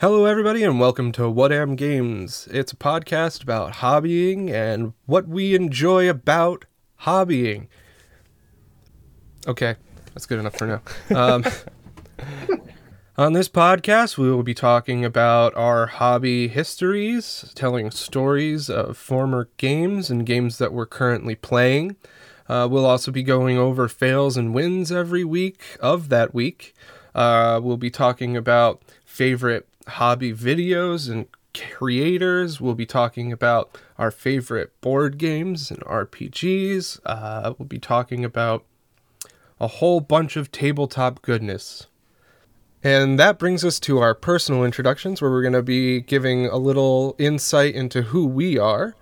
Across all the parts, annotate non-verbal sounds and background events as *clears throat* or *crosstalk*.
Hello, everybody, and welcome to What Am Games. It's a podcast about hobbying and what we enjoy about hobbying. Okay, that's good enough for now. Um, *laughs* on this podcast, we will be talking about our hobby histories, telling stories of former games and games that we're currently playing. Uh, we'll also be going over fails and wins every week of that week. Uh, we'll be talking about favorite hobby videos and creators. We'll be talking about our favorite board games and RPGs. Uh, we'll be talking about a whole bunch of tabletop goodness. And that brings us to our personal introductions, where we're going to be giving a little insight into who we are.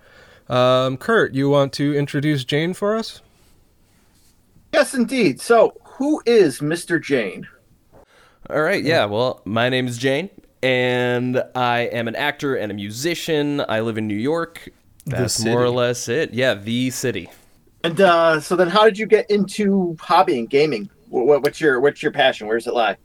Um, Kurt, you want to introduce Jane for us? Yes, indeed. So, who is Mr. Jane? All right, yeah. Well, my name is Jane, and I am an actor and a musician. I live in New York. That's more or less it. Yeah, the city. And uh, so, then how did you get into hobbying, gaming? What, what's your what's your passion? Where does it lie?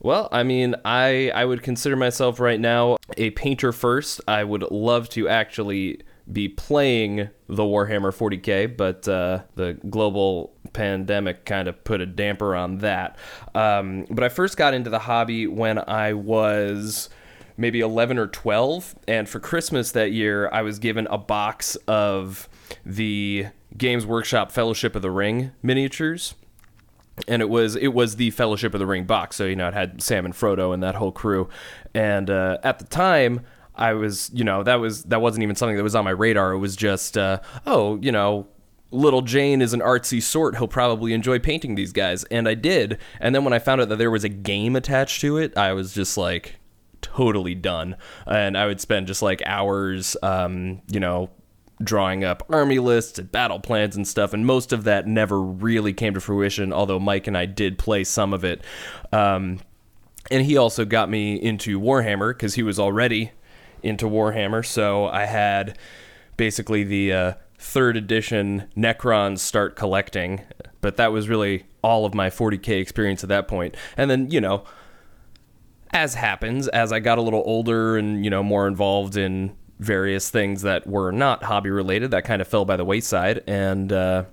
Well, I mean, I I would consider myself right now a painter first. I would love to actually be playing the Warhammer 40k, but uh, the global pandemic kind of put a damper on that. Um, but I first got into the hobby when I was maybe 11 or 12, and for Christmas that year, I was given a box of the Games Workshop Fellowship of the Ring miniatures and it was it was the Fellowship of the Ring box. So you know it had Sam and Frodo and that whole crew. And uh, at the time, I was you know that was that wasn't even something that was on my radar. It was just uh, oh you know. Little Jane is an artsy sort. He'll probably enjoy painting these guys. And I did. And then when I found out that there was a game attached to it, I was just like totally done. And I would spend just like hours, um, you know, drawing up army lists and battle plans and stuff, and most of that never really came to fruition. Although Mike and I did play some of it, um, and he also got me into Warhammer because he was already into Warhammer. So I had basically the uh, third edition Necrons start collecting, but that was really all of my 40k experience at that point. And then you know. As happens, as I got a little older and you know more involved in various things that were not hobby related that kind of fell by the wayside and uh,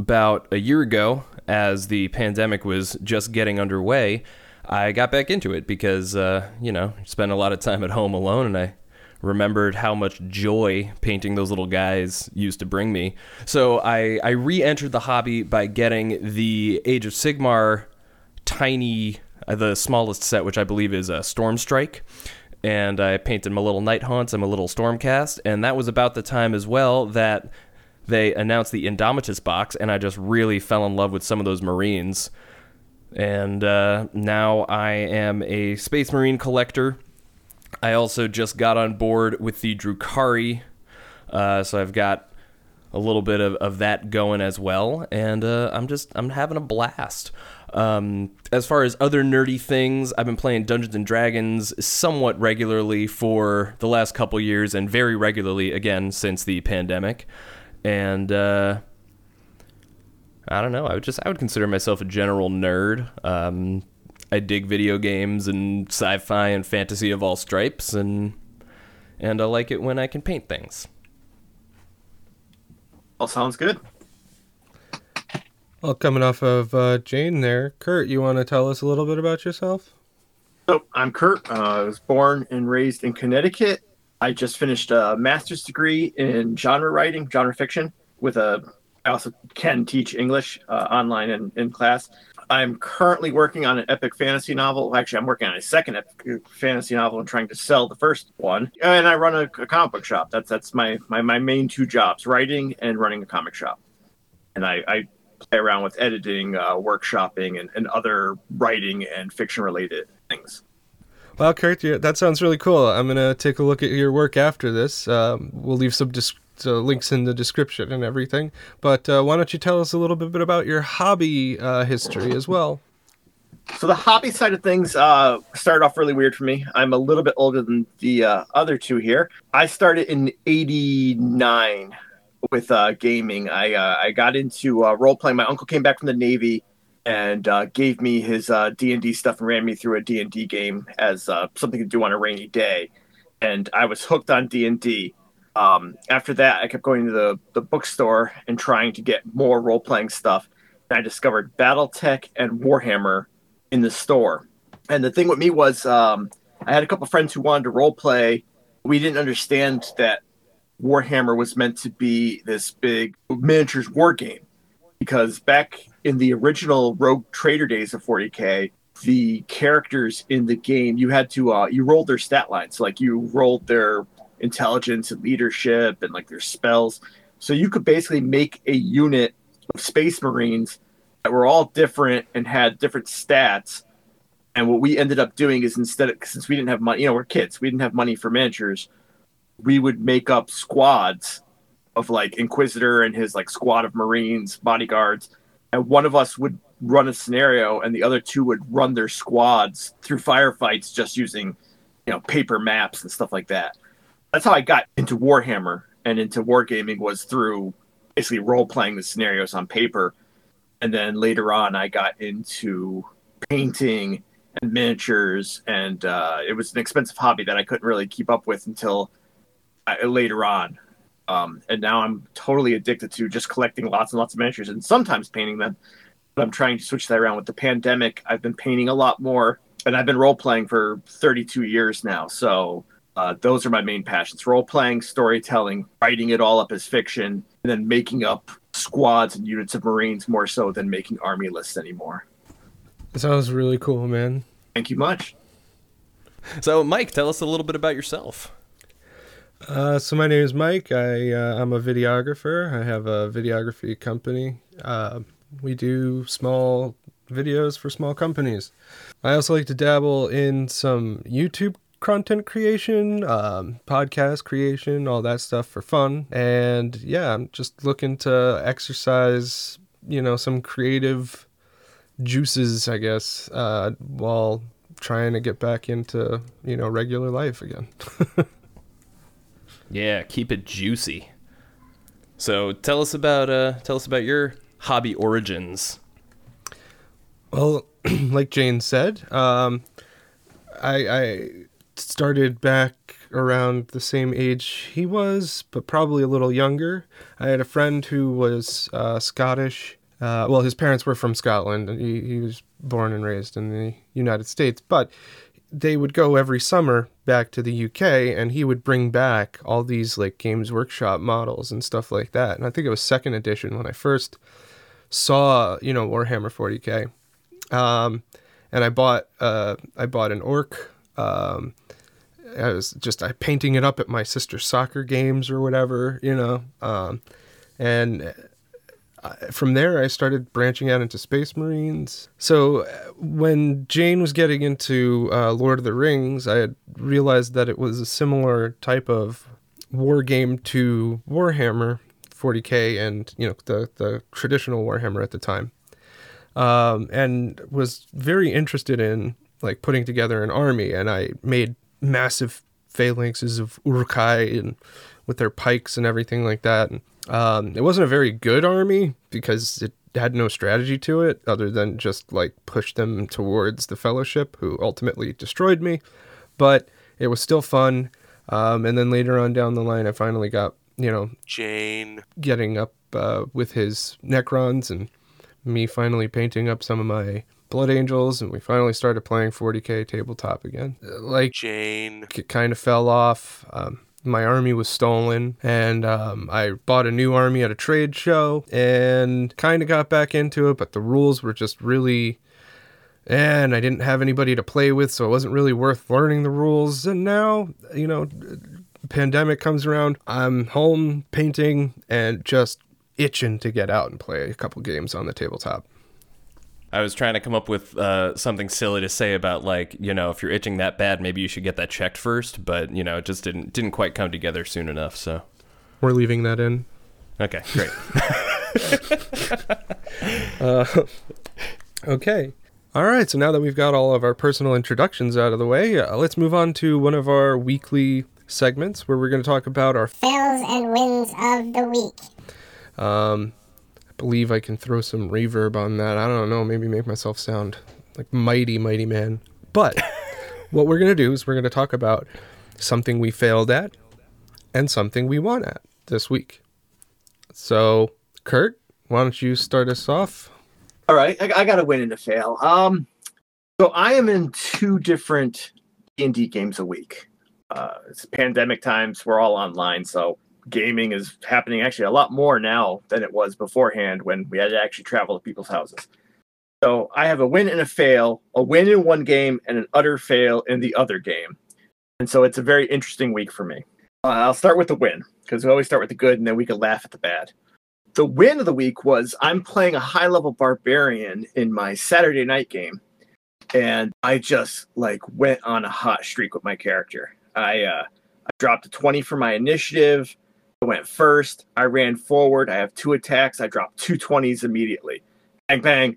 about a year ago as the pandemic was just getting underway i got back into it because uh, you know spent a lot of time at home alone and i remembered how much joy painting those little guys used to bring me so i, I re-entered the hobby by getting the age of sigmar tiny uh, the smallest set which i believe is a storm strike and I painted my little night haunts and my little stormcast, and that was about the time as well that they announced the Indomitus box, and I just really fell in love with some of those Marines. And uh, now I am a Space Marine collector. I also just got on board with the Drukhari, uh, so I've got a little bit of, of that going as well, and uh, I'm just I'm having a blast. Um, as far as other nerdy things, I've been playing Dungeons and Dragons somewhat regularly for the last couple years, and very regularly again since the pandemic. And uh, I don't know. I would just I would consider myself a general nerd. Um, I dig video games and sci-fi and fantasy of all stripes, and and I like it when I can paint things. All sounds good. Well, coming off of uh, Jane there, Kurt, you want to tell us a little bit about yourself? So, I'm Kurt. Uh, I was born and raised in Connecticut. I just finished a master's degree in genre writing, genre fiction, with a. I also can teach English uh, online and in class. I'm currently working on an epic fantasy novel. Actually, I'm working on a second epic fantasy novel and trying to sell the first one. And I run a, a comic book shop. That's that's my, my my main two jobs: writing and running a comic shop. And I, I play around with editing, uh, workshopping, and, and other writing and fiction related Well, Kurt, that sounds really cool. I'm gonna take a look at your work after this. Um, we'll leave some dis- uh, links in the description and everything. But uh, why don't you tell us a little bit about your hobby uh, history as well? So the hobby side of things uh, started off really weird for me. I'm a little bit older than the uh, other two here. I started in '89 with uh, gaming. I I got into role playing. My uncle came back from the Navy and uh, gave me his uh, D&D stuff and ran me through a D&D game as uh, something to do on a rainy day. And I was hooked on D&D. Um, after that, I kept going to the, the bookstore and trying to get more role-playing stuff. And I discovered BattleTech and Warhammer in the store. And the thing with me was um, I had a couple friends who wanted to role-play. We didn't understand that Warhammer was meant to be this big miniatures war game because back in the original Rogue Trader days of 40k, the characters in the game you had to uh, you rolled their stat lines, like you rolled their intelligence and leadership and like their spells. So you could basically make a unit of Space Marines that were all different and had different stats. And what we ended up doing is instead of since we didn't have money, you know, we're kids, we didn't have money for miniatures, we would make up squads of like Inquisitor and his like squad of Marines, bodyguards, and one of us would run a scenario and the other two would run their squads through firefights just using you know paper maps and stuff like that. That's how i got into warhammer and into wargaming was through basically role playing the scenarios on paper. And then later on i got into painting and miniatures and uh, it was an expensive hobby that i couldn't really keep up with until I, uh, later on um, and now i'm totally addicted to just collecting lots and lots of miniatures and sometimes painting them but I'm trying to switch that around with the pandemic. I've been painting a lot more, and I've been role playing for 32 years now. So uh, those are my main passions: role playing, storytelling, writing it all up as fiction, and then making up squads and units of Marines more so than making army lists anymore. That sounds really cool, man. Thank you much. So, Mike, tell us a little bit about yourself. Uh, so my name is Mike. I uh, I'm a videographer. I have a videography company. Uh, we do small videos for small companies. I also like to dabble in some YouTube content creation, um, podcast creation, all that stuff for fun. And yeah, I'm just looking to exercise, you know, some creative juices, I guess, uh, while trying to get back into, you know, regular life again. *laughs* yeah, keep it juicy. So tell us about uh, tell us about your hobby origins? Well, *clears throat* like Jane said, um, I, I started back around the same age he was, but probably a little younger. I had a friend who was uh, Scottish. Uh, well, his parents were from Scotland, and he, he was born and raised in the United States. But they would go every summer back to the UK, and he would bring back all these like Games Workshop models and stuff like that. And I think it was second edition when I first saw you know Warhammer 40k, um, and I bought uh, I bought an orc. Um, I was just I painting it up at my sister's soccer games or whatever, you know, um, and from there I started branching out into Space Marines. So uh, when Jane was getting into uh, Lord of the Rings, I had realized that it was a similar type of war game to Warhammer, 40k and you know the the traditional Warhammer at the time, um, and was very interested in like putting together an army. And I made massive phalanxes of Uruk-hai and with their pikes and everything like that. And, um, it wasn't a very good army because it had no strategy to it other than just like push them towards the Fellowship, who ultimately destroyed me. But it was still fun. Um, and then later on down the line, I finally got you know, Jane getting up uh, with his Necrons and me finally painting up some of my Blood Angels, and we finally started playing 40k tabletop again. Like Jane, it kind of fell off. Um, my army was stolen, and um, I bought a new army at a trade show, and kind of got back into it. But the rules were just really, and I didn't have anybody to play with, so it wasn't really worth learning the rules. And now, you know, pandemic comes around, I'm home painting and just itching to get out and play a couple games on the tabletop. I was trying to come up with uh, something silly to say about like you know if you're itching that bad, maybe you should get that checked first. But you know it just didn't didn't quite come together soon enough. So we're leaving that in. Okay, great. *laughs* uh, okay. All right, so now that we've got all of our personal introductions out of the way, uh, let's move on to one of our weekly segments where we're going to talk about our fails and wins of the week. Um, believe I can throw some reverb on that. I don't know, maybe make myself sound like mighty, mighty man. But *laughs* what we're going to do is we're going to talk about something we failed at and something we won at this week. So, Kurt, why don't you start us off? All right, I, I got to win and a fail. Um, so I am in two different D&D games a week. Uh, it's pandemic times. We're all online, so gaming is happening actually a lot more now than it was beforehand when we had to actually travel to people's houses. So I have a win and a fail, a win in one game and an utter fail in the other game. And so it's a very interesting week for me. Uh, I'll start with the win because we always start with the good and then we can laugh at the bad. The win of the week was I'm playing a high level barbarian in my Saturday night game. And I just like went on a hot streak with my character. I uh, I dropped a 20 for my initiative. I went first. I ran forward. I have two attacks. I dropped two 20s immediately. Bang, bang.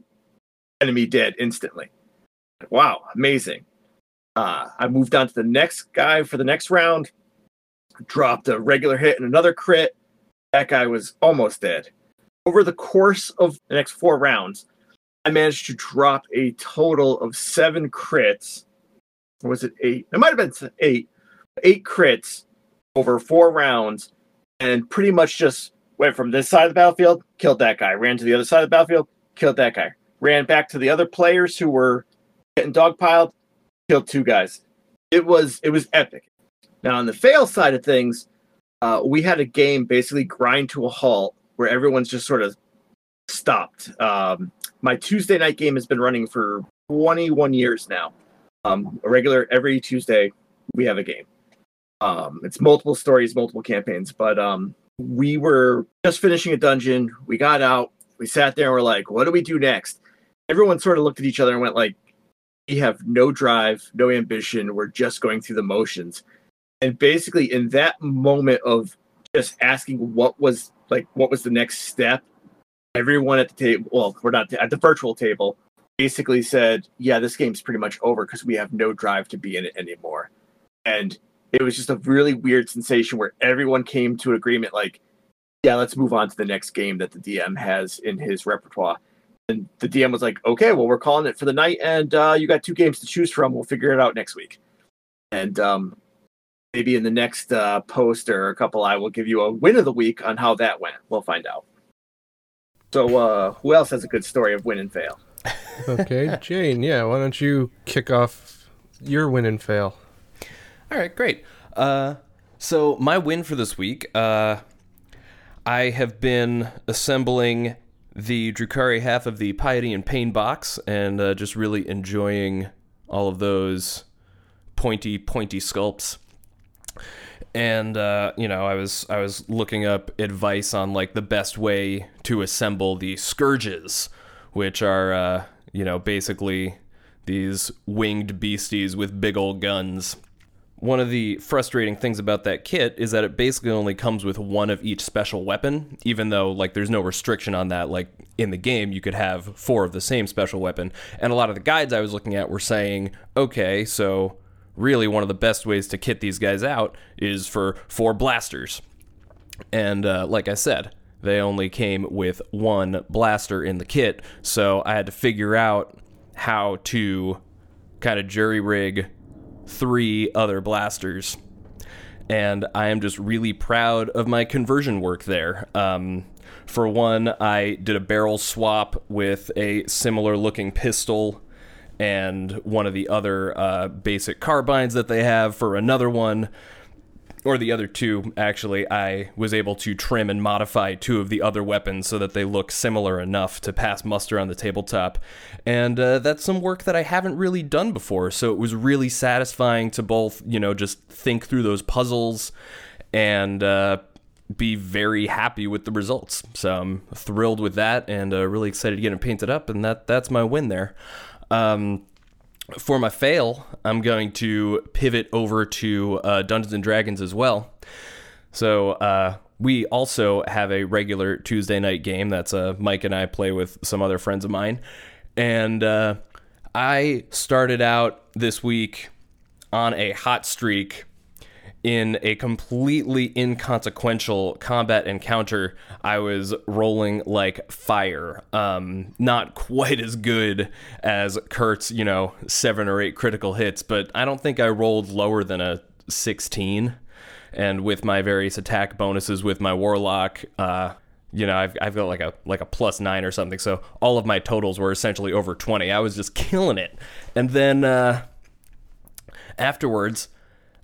Enemy dead instantly. Wow, amazing. Uh, I moved on to the next guy for the next round. Dropped a regular hit and another crit. That guy was almost dead. Over the course of the next four rounds, I managed to drop a total of seven crits. Was it eight? It might have been eight. Eight crits over four rounds and pretty much just went from this side of the battlefield, killed that guy, ran to the other side of the battlefield, killed that guy, ran back to the other players who were getting dogpiled, killed two guys. It was it was epic. Now on the fail side of things, uh, we had a game basically grind to a halt where everyone's just sort of stopped. Um, my Tuesday night game has been running for 21 years now. Um, a regular every Tuesday we have a game. Um, it's multiple stories, multiple campaigns, but um, we were just finishing a dungeon. We got out. We sat there and we're like, what do we do next? Everyone sort of looked at each other and went like, we have no drive, no ambition. We're just going through the motions. And basically, in that moment of just asking what was like, what was the next step, everyone at the table, well, we're not at the virtual table, basically said, yeah, this game's pretty much over because we have no drive to be in it anymore. And it was just a really weird sensation where everyone came to an agreement like, yeah, let's move on to the next game that the DM has in his repertoire. And the DM was like, okay, well, we're calling it for the night, and uh, you got two games to choose from. We'll figure it out next week. And um, maybe in the next uh, post or a couple, I will give you a win of the week on how that went. We'll find out. So, uh, who else has a good story of win and fail? *laughs* okay, Jane, yeah, why don't you kick off your win and fail? All right, great. Uh, so my win for this week, uh, I have been assembling the Drukhari half of the Piety and Pain box, and uh, just really enjoying all of those pointy, pointy sculpts. And uh, you know, I was I was looking up advice on like the best way to assemble the scourges, which are uh, you know basically these winged beasties with big old guns one of the frustrating things about that kit is that it basically only comes with one of each special weapon even though like there's no restriction on that. Like in the game you could have four of the same special weapon. And a lot of the guides i was looking at were saying okay so really one of the best ways to kit these guys out is for four blasters. And uh, like i said they only came with one blaster in the kit. So i had to figure out how to kind of jury rig three other blasters. And I am just really proud of my conversion work there. Um, for one, I did a barrel swap with a similar looking pistol and one of the other uh, basic carbines that they have for another one or the other two actually i was able to trim and modify two of the other weapons so that they look similar enough to pass muster on the tabletop. And uh, that's some work that i haven't really done before so it was really satisfying to both you know just think through those puzzles and uh, be very happy with the results. So i'm thrilled with that and uh, really excited to get it painted up and that that's my win there. Um, for my fail, I'm going to pivot over to uh, Dungeons and Dragons as well. So uh, we also have a regular Tuesday night game that's uh, Mike and I play with some other friends of mine, and uh, I started out this week on a hot streak in a completely inconsequential combat encounter, I was rolling like fire. Um, not quite as good as Kurt's, you know, seven or eight critical hits, but I don't think I rolled lower than a 16. And with my various attack bonuses with my warlock, uh, you know, I've, I've got like a like a plus nine or something. So all of my totals were essentially over 20. I was just *laughs* killing it. And then uh, afterwards,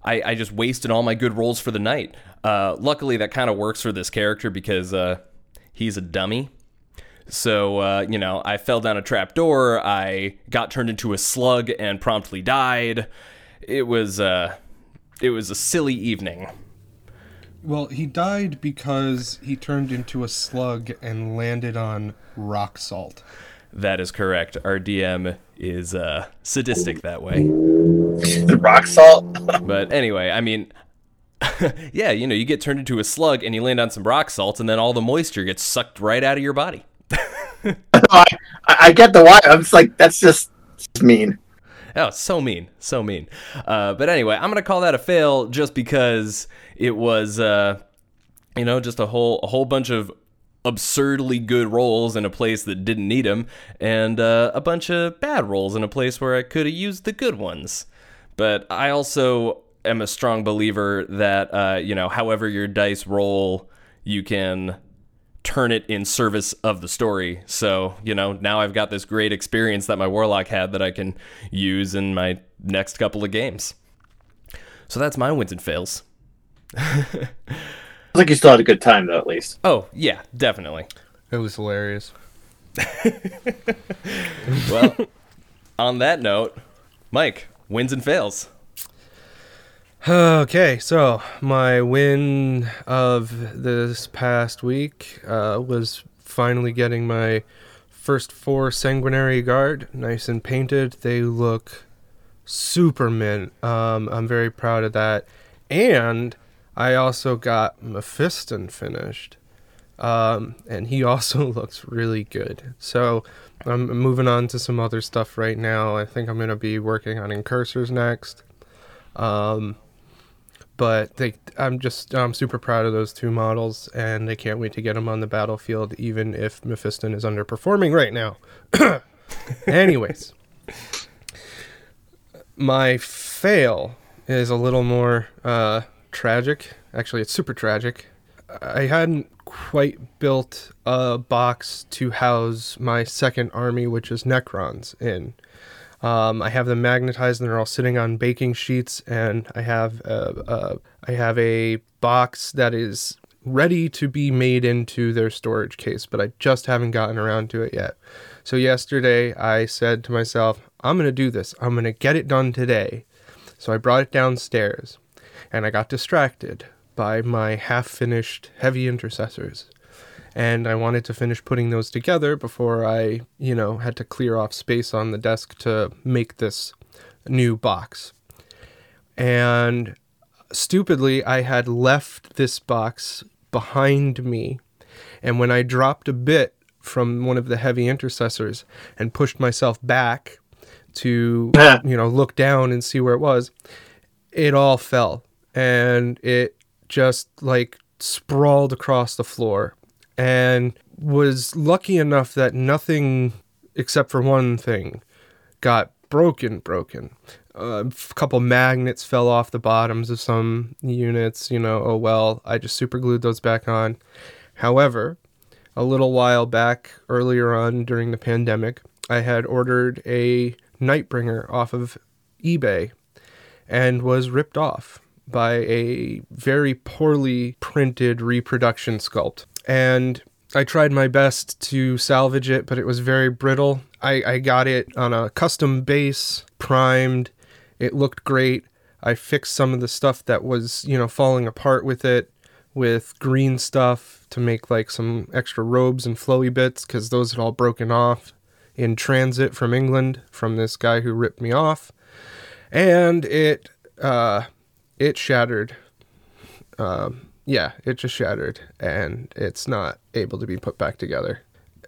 I, I just wasted all my good rolls for the night. Uh, luckily, that kind of works for this character because uh, he's a dummy. So, uh, you know, I fell down a trap door, I got turned into a slug and promptly died. It was, uh, it was a silly evening. Well, he died because he turned into a slug and landed on rock salt. That is correct. Our DM is uh, sadistic that way. *laughs* The rock salt. *laughs* But anyway, I mean, *laughs* yeah, you know, you get turned into a slug and you land on some rock salt, and then all the moisture gets sucked right out of your body. I, I get the why. I'm just like that's just mean. Oh, so mean, so mean. Uh, but anyway, I'm gonna call that a fail just because it was, uh, you know, just a whole a whole bunch of absurdly good rolls in a place that didn't need them, and uh, a bunch of bad rolls in a place where I could have used the good ones. But I also am a strong believer that uh, you know, however your dice roll, you can turn it in service of the story. So, you know, now I've got this great experience that my warlock had that I can use in my next couple of games. So that's my wins and fails. *laughs* Looks like you still had a good time though, at least. Oh, yeah, definitely. It was hilarious. *laughs* Well, on that note, Mike, wins and fails. Okay, so my win of this past week uh, was finally getting my first four sanguinary guard nice and painted. They look super mint. Um, I'm very proud of that. And I also got Mephiston finished. Um, and he *laughs* also looks really good. So I'm moving on to some other stuff right now. I think I'm going to be working on incursors next. Um, but they, I'm just I'm super proud of those two models, and I can't wait to get them on the battlefield, even if Mephiston is underperforming right now. *coughs* Anyways, my fail is a little more uh, tragic. Actually, it's super tragic. I hadn't quite built a box to house my second army, which is Necrons, in. Um, I have them magnetized and they're all sitting on baking sheets, and I have a, a, I have a box that is ready to be made into their storage case, but I just haven't gotten around to it yet. So yesterday I said to myself, I'm going to do this. I'm going to get it done today. So I brought it downstairs and I got distracted by my half finished heavy intercessors. And I wanted to finish putting those together before I, you know, had to clear off space on the desk to make this new box. And stupidly, I had left this box behind me. And when I dropped a bit from one of the heavy intercessors and pushed myself back to, *laughs* you know, look down and see where it was, it all fell. And it just like sprawled across the floor and was lucky enough that nothing except for one thing got broken broken a couple magnets fell off the bottoms of some units you know oh well i just super glued those back on however a little while back earlier on during the pandemic i had ordered a nightbringer off of ebay and was ripped off by a very poorly printed reproduction sculpt and I tried my best to salvage it, but it was very brittle. I, I got it on a custom base, primed. It looked great. I fixed some of the stuff that was, you know, falling apart with it with green stuff to make like some extra robes and flowy bits because those had all broken off in transit from England from this guy who ripped me off. And it, uh, it shattered. Um, yeah, it just shattered and it's not able to be put back together.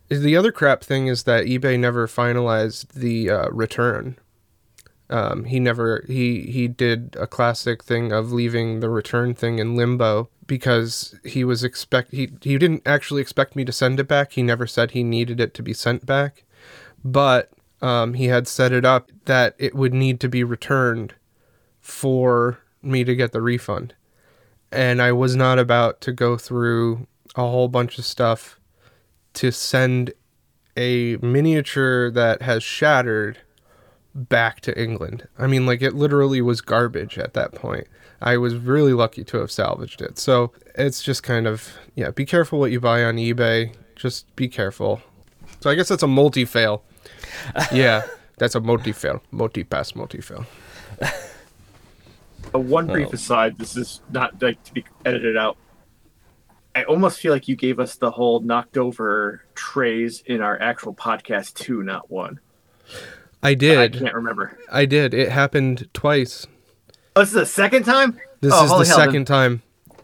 The other crap thing is that eBay never finalized the uh, return. Um, he never he he did a classic thing of leaving the return thing in limbo because he was expect he he didn't actually expect me to send it back. He never said he needed it to be sent back, but um, he had set it up that it would need to be returned for me to get the refund, and I was not about to go through a whole bunch of stuff to send a miniature that has shattered back to England. I mean, like it literally was garbage at that point. I was really lucky to have salvaged it. So it's just kind of, yeah, be careful what you buy on eBay. Just be careful. So I guess that's a multi fail. *laughs* yeah, that's a multi fail. Multi pass, multi fail. Uh, one brief aside. This is not like to be edited out. I almost feel like you gave us the whole knocked over trays in our actual podcast two, not one. I did. I can't remember. I did. It happened twice. Oh, this is the second time. This Oh, is the hell, then- second time.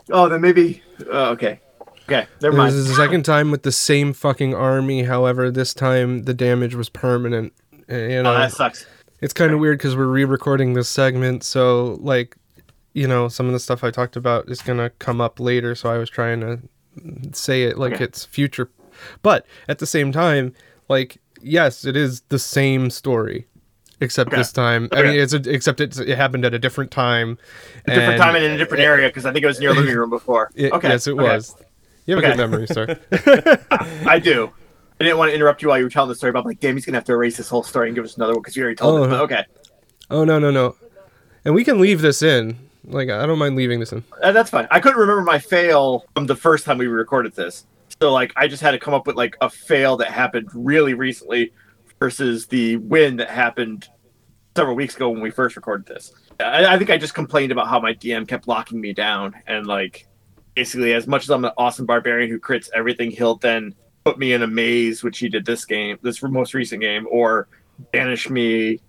Oh, then maybe. Oh, okay. Okay, never mind. This is the second time with the same fucking army. However, this time the damage was permanent. Uh, You know, Oh, that sucks. it's kind of weird because we're re-recording this segment, so like, you know, some of the stuff I talked about is gonna come up later. So I was trying to say it like Okay. it's future, but at the same time, like, yes, it is the same story, except Okay. this time. I mean, it's a, except it's, it happened at a different time. A different and- time and in a different area because I think it was in your living room before. It- okay. Yes, it okay. was. You have a good memory, sir. *laughs* I do. I didn't want to interrupt you while you were telling the story, but I'm like, damn, he's gonna have to erase this whole story and give us another one because you already told Oh, it. But okay, Oh no no no, and we can leave this in. Like I don't mind leaving this in. Uh, that's fine. I couldn't remember my fail from the first time we recorded this, so like I just had to come up with like a fail that happened really recently versus the win that happened several weeks ago when we first recorded this. I, I think I just complained about how my DM kept locking me down and like basically as much as I'm an awesome barbarian who crits everything, he'll then put me in a maze, which he did this game, this most recent game, or banish me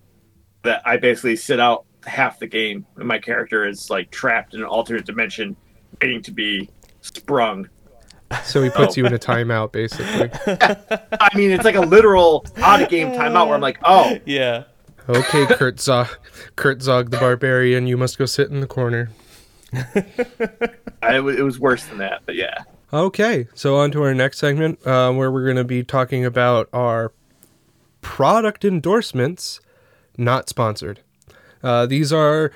that I basically sit out half the game and my character is like trapped in an alternate dimension waiting to be sprung. So he puts Oh. you in a timeout, basically. *laughs* I mean, it's like a literal out of game timeout where I'm like, oh, Yeah. Okay, Kurt Zog, Kurt Zog the barbarian, you must go sit in the corner. *laughs* I, it was- worse than that, but yeah. Okay, so on to our next segment, uh, where we're going to be talking about our product endorsements, not sponsored. Uh, these are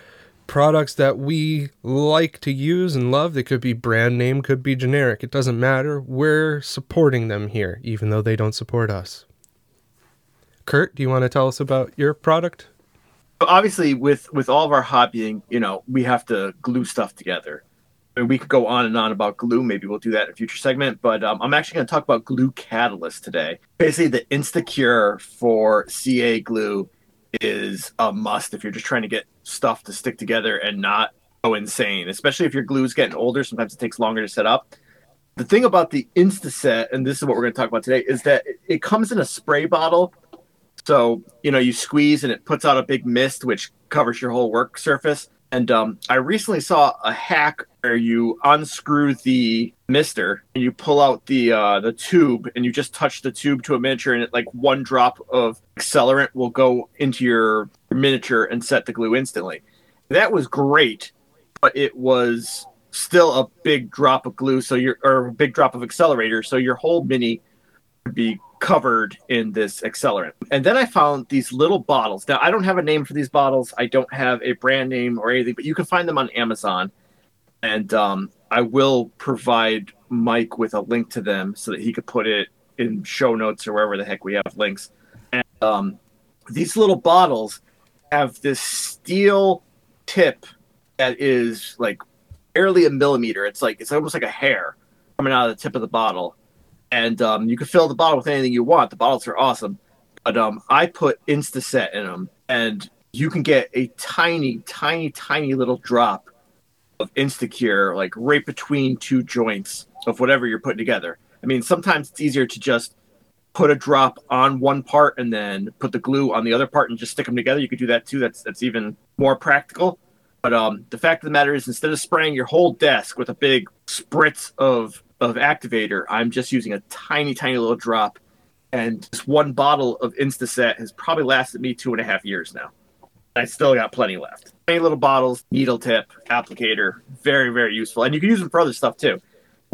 products that we like to use and love. They could be brand name, could be generic. It doesn't matter. We're supporting them here, even though they don't support us. Kurt, do you want to tell us about your product? Obviously, with with all of our hobbying, you know, we have to glue stuff together. Mean, we could go on and on about glue. Maybe we'll do that in a future segment. But um, I'm actually going to talk about Glue Catalyst today. Basically, the insta cure for CA glue is a must if you're just trying to get stuff to stick together and not go insane. Especially if your glue is getting older, sometimes it takes longer to set up. The thing about the Insta Set, and this is what we're going to talk about today, is that it comes in a spray bottle so, you know, you squeeze and it puts out a big mist, which covers your whole work surface. And um, I recently saw a hack where you unscrew the mister and you pull out the uh, the tube and you just touch the tube to a miniature and it, like one drop of accelerant will go into your miniature and set the glue instantly. That was great, but it was still a big drop of glue, so your or a big drop of accelerator, so your whole mini would be covered in this accelerant. And then I found these little bottles. Now, I don't have a name for these bottles. I don't have a brand name or anything, but you can find them on Amazon. And um, I will provide Mike with a link to them so that he could put it in show notes or wherever the heck we have links. And um, these little bottles have this steel tip that is like barely a millimeter. It's like it's almost like a hair coming out of the tip of the bottle and um, you can fill the bottle with anything you want. The bottles are awesome, but um, I put Instaset in them, and you can get a tiny, tiny, tiny little drop of Instacure, like right between two joints of whatever you're putting together. I mean, sometimes it's easier to just put a drop on one part and then put the glue on the other part and just stick them together. You could do that too. That's that's even more practical. But um, the fact of the matter is, instead of spraying your whole desk with a big spritz of of activator, I'm just using a tiny, tiny little drop. And this one bottle of Instaset has probably lasted me two and a half years now. I still got plenty left. Tiny little bottles, needle tip, applicator, very very useful, and you can use them for other stuff too.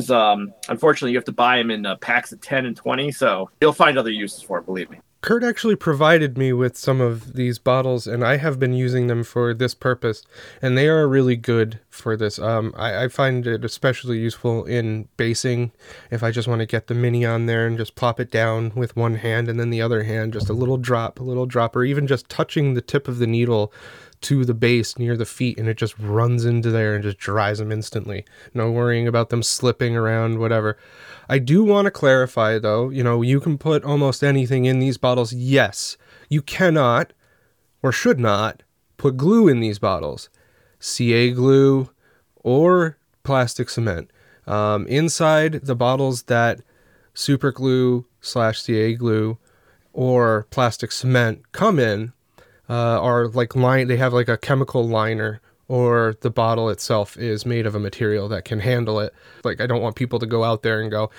Um, unfortunately, you have to buy them in uh, packs of ten and twenty, so you'll find other uses for it. Believe me. Kurt actually provided me with some of these bottles, and I have been using them for this purpose, and they are really good for this. Um, I, I find it especially useful in basing if I just want to get the mini on there and just plop it down with one hand, and then the other hand, just a little drop, a little drop, or even just touching the tip of the needle to the base near the feet, and it just runs into there and just dries them instantly. No worrying about them slipping around, whatever. I do want to clarify though, you know, you can put almost anything in these bottles. Yes, you cannot or should not put glue in these bottles. CA glue or plastic cement. Um, inside the bottles that super glue slash CA glue or plastic cement come in uh, are like line. They have like a chemical liner, or the bottle itself is made of a material that can handle it. Like I don't want people to go out there and go,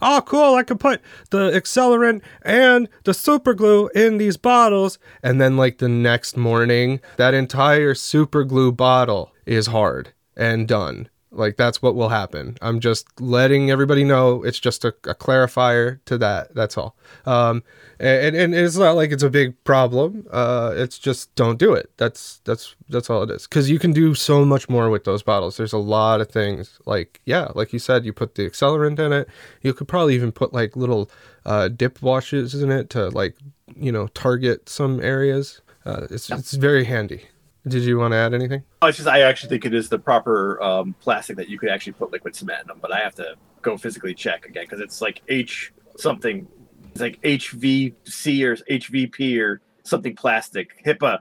"Oh, cool! I can put the accelerant and the super glue in these bottles," and then like the next morning, that entire super glue bottle is hard and done. Like that's what will happen. I'm just letting everybody know. It's just a, a clarifier to that. That's all. Um, and, and it's not like it's a big problem. Uh, it's just don't do it. That's that's that's all it is. Because you can do so much more with those bottles. There's a lot of things. Like yeah, like you said, you put the accelerant in it. You could probably even put like little uh, dip washes in it to like you know target some areas. Uh, it's it's very handy. Did you want to add anything? Oh, it's just I actually think it is the proper um, plastic that you could actually put liquid cement in them, but I have to go physically check again because it's like H something. It's like HVC or HVP or something plastic. HIPAA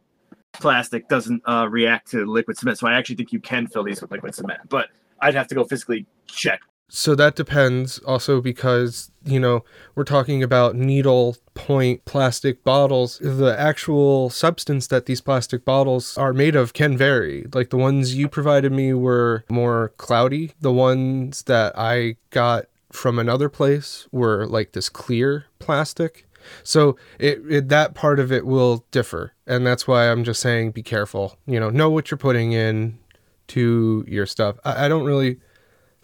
plastic doesn't uh, react to liquid cement, so I actually think you can fill these with liquid cement, but I'd have to go physically check. So that depends also because, you know, we're talking about needle point plastic bottles. The actual substance that these plastic bottles are made of can vary. Like the ones you provided me were more cloudy. The ones that I got from another place were like this clear plastic. So it, it that part of it will differ. And that's why I'm just saying be careful. You know, know what you're putting in to your stuff. I, I don't really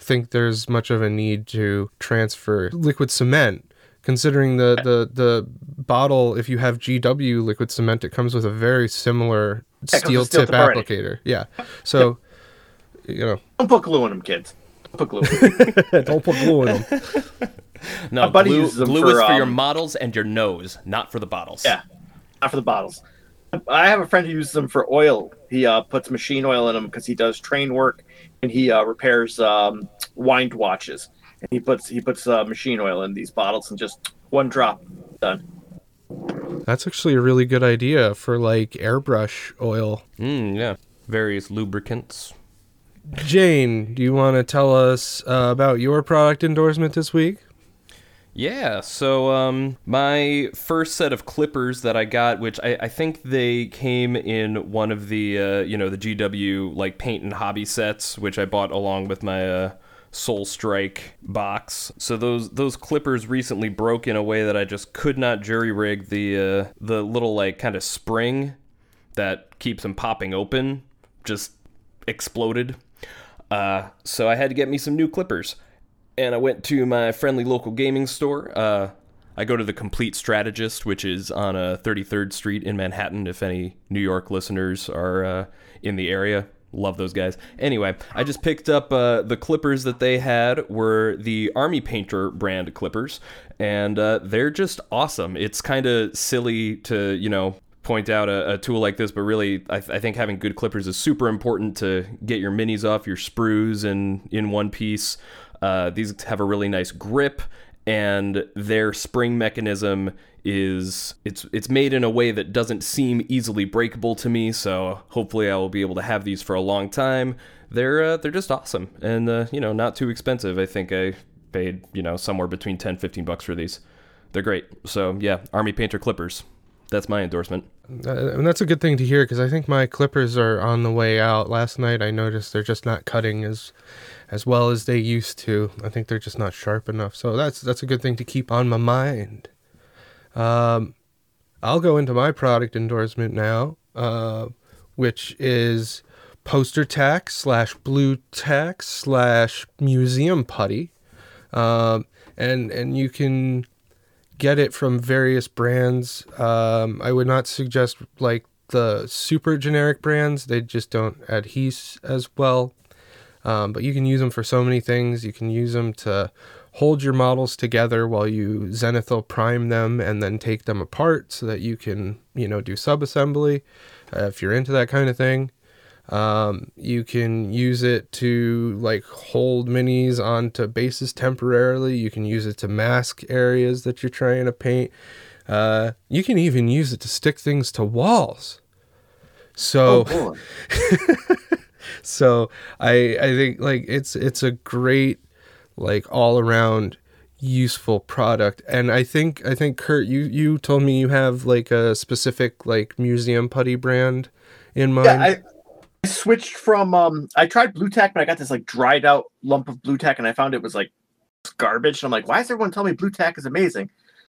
think there's much of a need to transfer liquid cement considering the, the the bottle if you have gw liquid cement it comes with a very similar Yeah, steel steel tip tip applicator yeah so you know Don't put glue in them, kids. Don't put glue. In them. *laughs* don't put glue in them *laughs* No, glue, uses them glue for, is for your um, models and your nose, not for the bottles. yeah, not for the bottles. I have a friend who uses them for oil. He uh, puts machine oil in them because he does train work and he uh, repairs um, wind watches. And he puts he puts uh, machine oil in these bottles and just one drop done. that's actually a really good idea for like airbrush oil Mm, yeah. Various lubricants. jane do you want to tell us uh, about your product endorsement this week Yeah, so um, my first set of clippers that I got, which I, I think they came in one of the uh, you know the GW like paint and hobby sets, which I bought along with my uh, Soul Strike box. So those those clippers recently broke in a way that I just could not jury rig the uh, the little like kind of spring that keeps them popping open just exploded. Uh, so I had to get me some new clippers. And I went to my friendly local gaming store. Uh, I go to the Complete Strategist, which is on uh, 33rd Street in Manhattan. If any New York listeners are uh, in the area, love those guys. Anyway, I just picked up uh, the clippers that they had were the Army Painter brand clippers, and uh, they're just awesome. It's kind of silly to you know point out a, a tool like this, but really, I, I think having good clippers is super important to get your minis off your sprues and in one piece. Uh, these have a really nice grip, and their spring mechanism is it's it's made in a way that doesn't seem easily breakable to me. So hopefully, I will be able to have these for a long time. They're uh, they're just awesome, and uh, you know, not too expensive. I think I paid you know somewhere between 10 15 bucks for these. They're great. So yeah, Army Painter clippers. That's my endorsement. Uh, and that's a good thing to hear because I think my clippers are on the way out. Last night I noticed they're just not cutting as as well as they used to. I think they're just not sharp enough. So that's that's a good thing to keep on my mind. Um, I'll go into my product endorsement now. Uh, which is poster tack slash Blu Tack slash museum putty. Um, and and you can get it from various brands. Um, I would not suggest like the super generic brands; they just don't adhere as well. Um, but you can use them for so many things. You can use them to hold your models together while you zenithal prime them and then take them apart so that you can, you know, do subassembly uh, if you're into that kind of thing. Um, you can use it to like hold minis onto bases temporarily. You can use it to mask areas that you're trying to paint. Uh, you can even use it to stick things to walls. So, Oh, *laughs* so I I think like it's it's a great like all around useful product and i think i think kurt you you told me you have like a specific like museum putty brand in mind yeah, I, I switched from um I tried Blu Tack, but I got this like dried out lump of Blu Tack and I found it was like garbage. And I'm like, why is everyone telling me Blu Tack is amazing?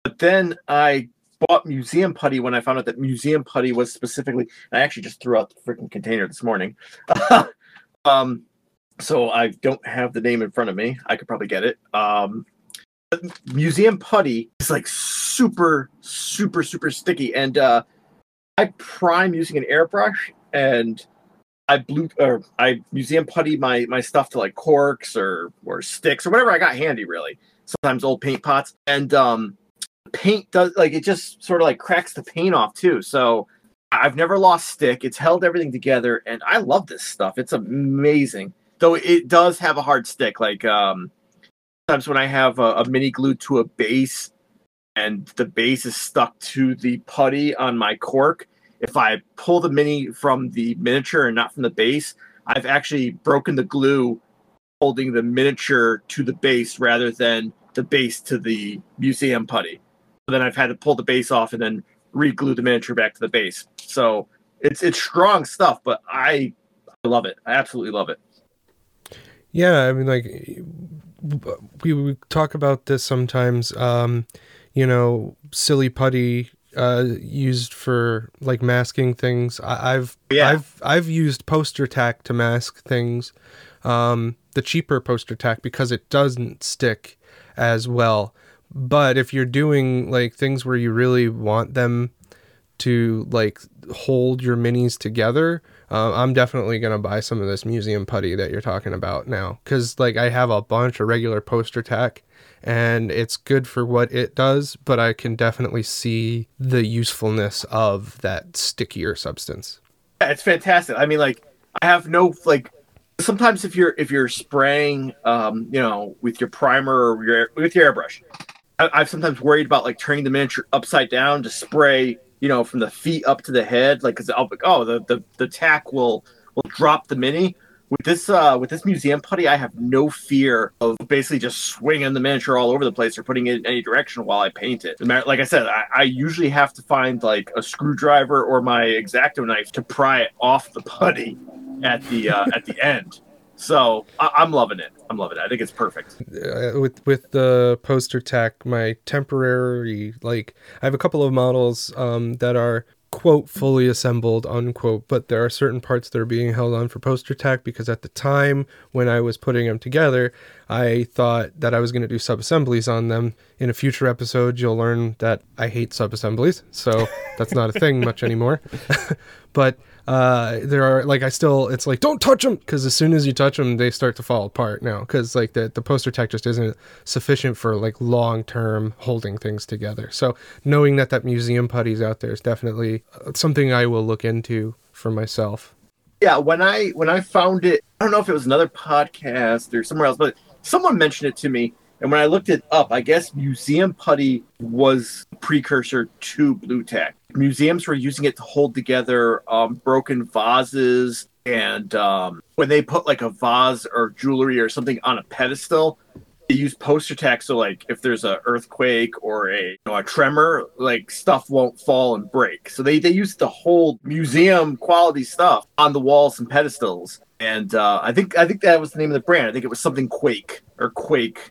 But then I bought museum putty when I found out that museum putty was specifically I actually just threw out the freaking container this morning. *laughs* um so I don't have the name in front of me. I could probably get it. Um museum putty is like super super super sticky and uh I prime using an airbrush and I blew or I museum putty my my stuff to like corks or or sticks or whatever I got handy really. Sometimes old paint pots and um paint does like it just sort of like cracks the paint off too. So I've never lost stick. It's held everything together and I love this stuff. It's amazing. Though it does have a hard stick like um sometimes when I have a, a mini glued to a base and the base is stuck to the putty on my cork, if I pull the mini from the miniature and not from the base, I've actually broken the glue holding the miniature to the base rather than the base to the museum putty. So then I've had to pull the base off and then re-glue the miniature back to the base. So it's it's strong stuff, but I I love it. I absolutely love it. Yeah, I mean, like we, we talk about this sometimes. Um, you know, silly putty uh, used for like masking things. I, I've Yeah. I've I've used poster tack to mask things. Um, the cheaper poster tack because it doesn't stick as well. But if you're doing like things where you really want them to like hold your minis together, uh, I'm definitely gonna buy some of this museum putty that you're talking about now, because like I have a bunch of regular poster tack, and it's good for what it does, but I can definitely see the usefulness of that stickier substance. Yeah, it's fantastic. I mean, like I have no like. Sometimes if you're if you're spraying, um, you know, with your primer or your with your airbrush, I, I've sometimes worried about like turning the miniature upside down to spray, you know, from the feet up to the head, like because I'll be, like, oh the, the the tack will will drop the mini. With this uh with this museum putty, I have no fear of basically just swinging the miniature all over the place or putting it in any direction while I paint it. Like I said, I, I usually have to find like a screwdriver or my X-Acto knife to pry it off the putty at the uh, *laughs* at the end. So I, I'm loving it. I'm loving it. I think it's perfect. uh, with with the poster tack my temporary like i have a couple of models um that are quote fully assembled unquote but there are certain parts that are being held on for poster tack because at the time when i was putting them together i thought that i was going to do sub-assemblies on them. In a future episode you'll learn that i hate sub-assemblies so that's not a thing much anymore. *laughs* But uh there are like i still it's like don't touch them because as soon as you touch them they start to fall apart now. Because like the, the poster tech just isn't sufficient for like long term holding things together. So knowing that that museum putty's out there is definitely uh, something i will look into for myself. Yeah, when I when I found it, I don't know if it was another podcast or somewhere else, but someone mentioned it to me. And when I looked it up, I guess museum putty was precursor to Blu Tack. Museums were using it to hold together um, broken vases, and um, when they put like a vase or jewelry or something on a pedestal, they use poster tack. So like if there's a earthquake or a you know, a tremor, like stuff won't fall and break. So they they used to hold museum quality stuff on the walls and pedestals. And uh, I think I think that was the name of the brand. I think it was something Quake or Quake,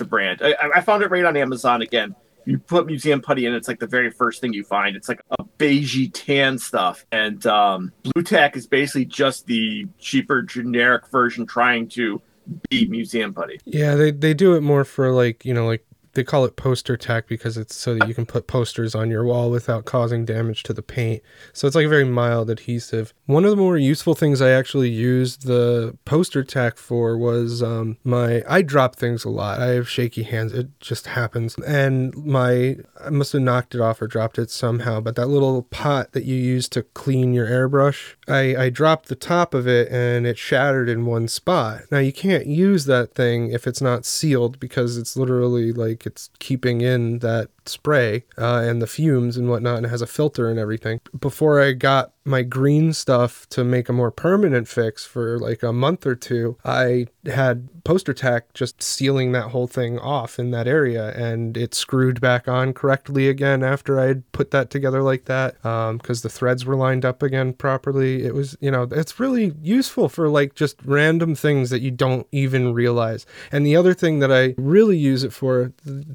the brand. I, I found it right on Amazon again. you put museum putty in, it's like the very first thing you find. It's like a beigey tan stuff, and um, Blu Tack is basically just the cheaper generic version trying to beat museum putty. Yeah, they they do it more for like you know like they call it poster tack because it's so that you can put posters on your wall without causing damage to the paint. So it's like a very mild adhesive. One of the more useful things I actually used the poster tack for was um, my I drop things a lot. I have shaky hands. It just happens. And my I must have knocked it off or dropped it somehow, but that little pot that you use to clean your airbrush, I, I dropped the top of it and it shattered in one spot. Now you can't use that thing if it's not sealed because it's literally like it's keeping in that spray uh, and the fumes and whatnot and it has a filter and everything. Before I got my green stuff to make a more permanent fix for like a month or two, I had poster tack just sealing that whole thing off in that area and it screwed back on correctly again after I had put that together like that because um, the threads were lined up again properly. It was, you know, it's really useful for like just random things that you don't even realize. And the other thing that I really use it for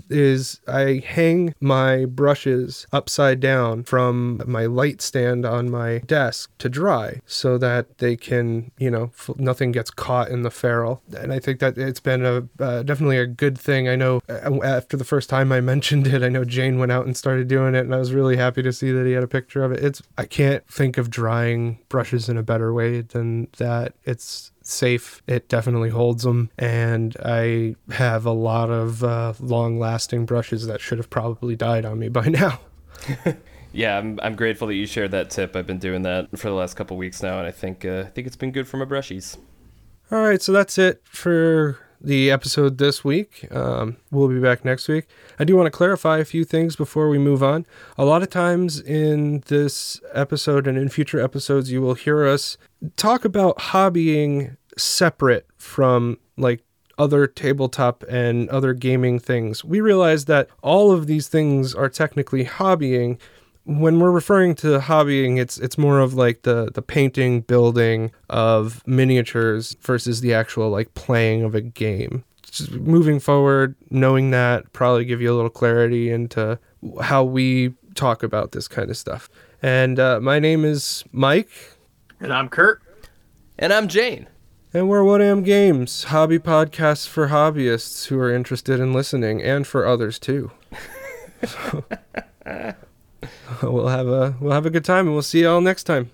is I hang my brushes upside down from my light stand on my desk to dry so that they can, you know, f- nothing gets caught in the ferrule. And I think that it's been a uh, definitely a good thing. I know uh, after the first time I *laughs* mentioned it, I know Jane went out and started doing it, and I was really happy to see that he had a picture of it. It's I can't think of drying brushes in a better way than that. It's safe. It definitely holds them. And I have a lot of uh, long lasting brushes that should have probably died on me by *laughs* now. *laughs* yeah, I'm, I'm grateful that you shared that tip. I've been doing that for the last couple weeks now, and I think uh, I think it's been good for my brushies. All right, so that's it for the episode this week. Um, we'll be back next week. I do want to clarify a few things before we move on. A lot of times in this episode and in future episodes, you will hear us talk about hobbying separate from like other tabletop and other gaming things. We realize that all of these things are technically hobbying. When we're referring to hobbying, it's it's more of like the the painting, building of miniatures versus the actual like playing of a game. Just moving forward, knowing that probably give you a little clarity into how we talk about this kind of stuff. And uh, my name is Mike. And I'm Kurt. And I'm Jane. And we're What Am Games, hobby podcasts for hobbyists who are interested in listening and for others too. *laughs* *laughs* we'll have a we'll have a good time and we'll see y'all next time.